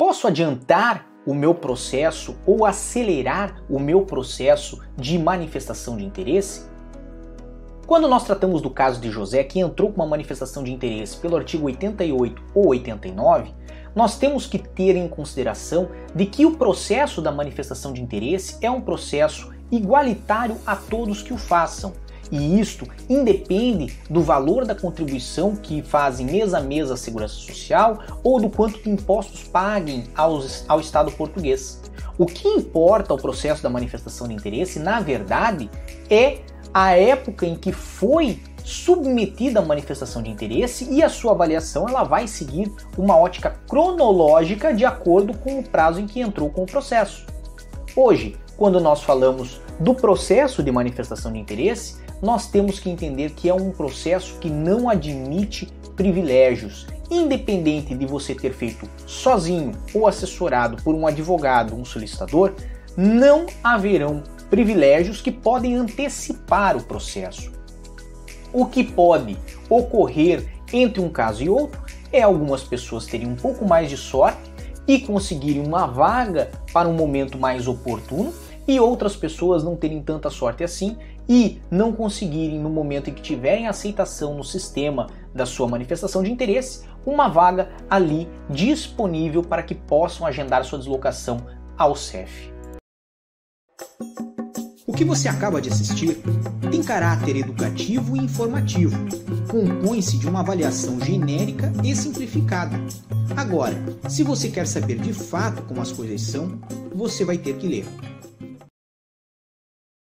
Posso adiantar o meu processo ou acelerar o meu processo de manifestação de interesse? Quando nós tratamos do caso de José, que entrou com uma manifestação de interesse pelo artigo 88 ou 89, nós temos que ter em consideração de que o processo da manifestação de interesse é um processo igualitário a todos que o façam. E isto independe do valor da contribuição que fazem mês a mês a Segurança Social ou do quanto de impostos paguem aos, ao Estado português. O que importa ao processo da manifestação de interesse, na verdade, é a época em que foi submetida à manifestação de interesse e a sua avaliação ela vai seguir uma ótica cronológica de acordo com o prazo em que entrou com o processo. Hoje, quando nós falamos do processo de manifestação de interesse, nós temos que entender que é um processo que não admite privilégios, independente de você ter feito sozinho ou assessorado por um advogado, um solicitador, não haverão privilégios que podem antecipar o processo. O que pode ocorrer entre um caso e outro é algumas pessoas terem um pouco mais de sorte e conseguirem uma vaga para um momento mais oportuno e outras pessoas não terem tanta sorte assim e não conseguirem, no momento em que tiverem aceitação no sistema da sua manifestação de interesse, uma vaga ali disponível para que possam agendar sua deslocação ao CEF. O que você acaba de assistir tem caráter educativo e informativo. Compõe-se de uma avaliação genérica e simplificada. Agora, se você quer saber de fato como as coisas são, você vai ter que ler.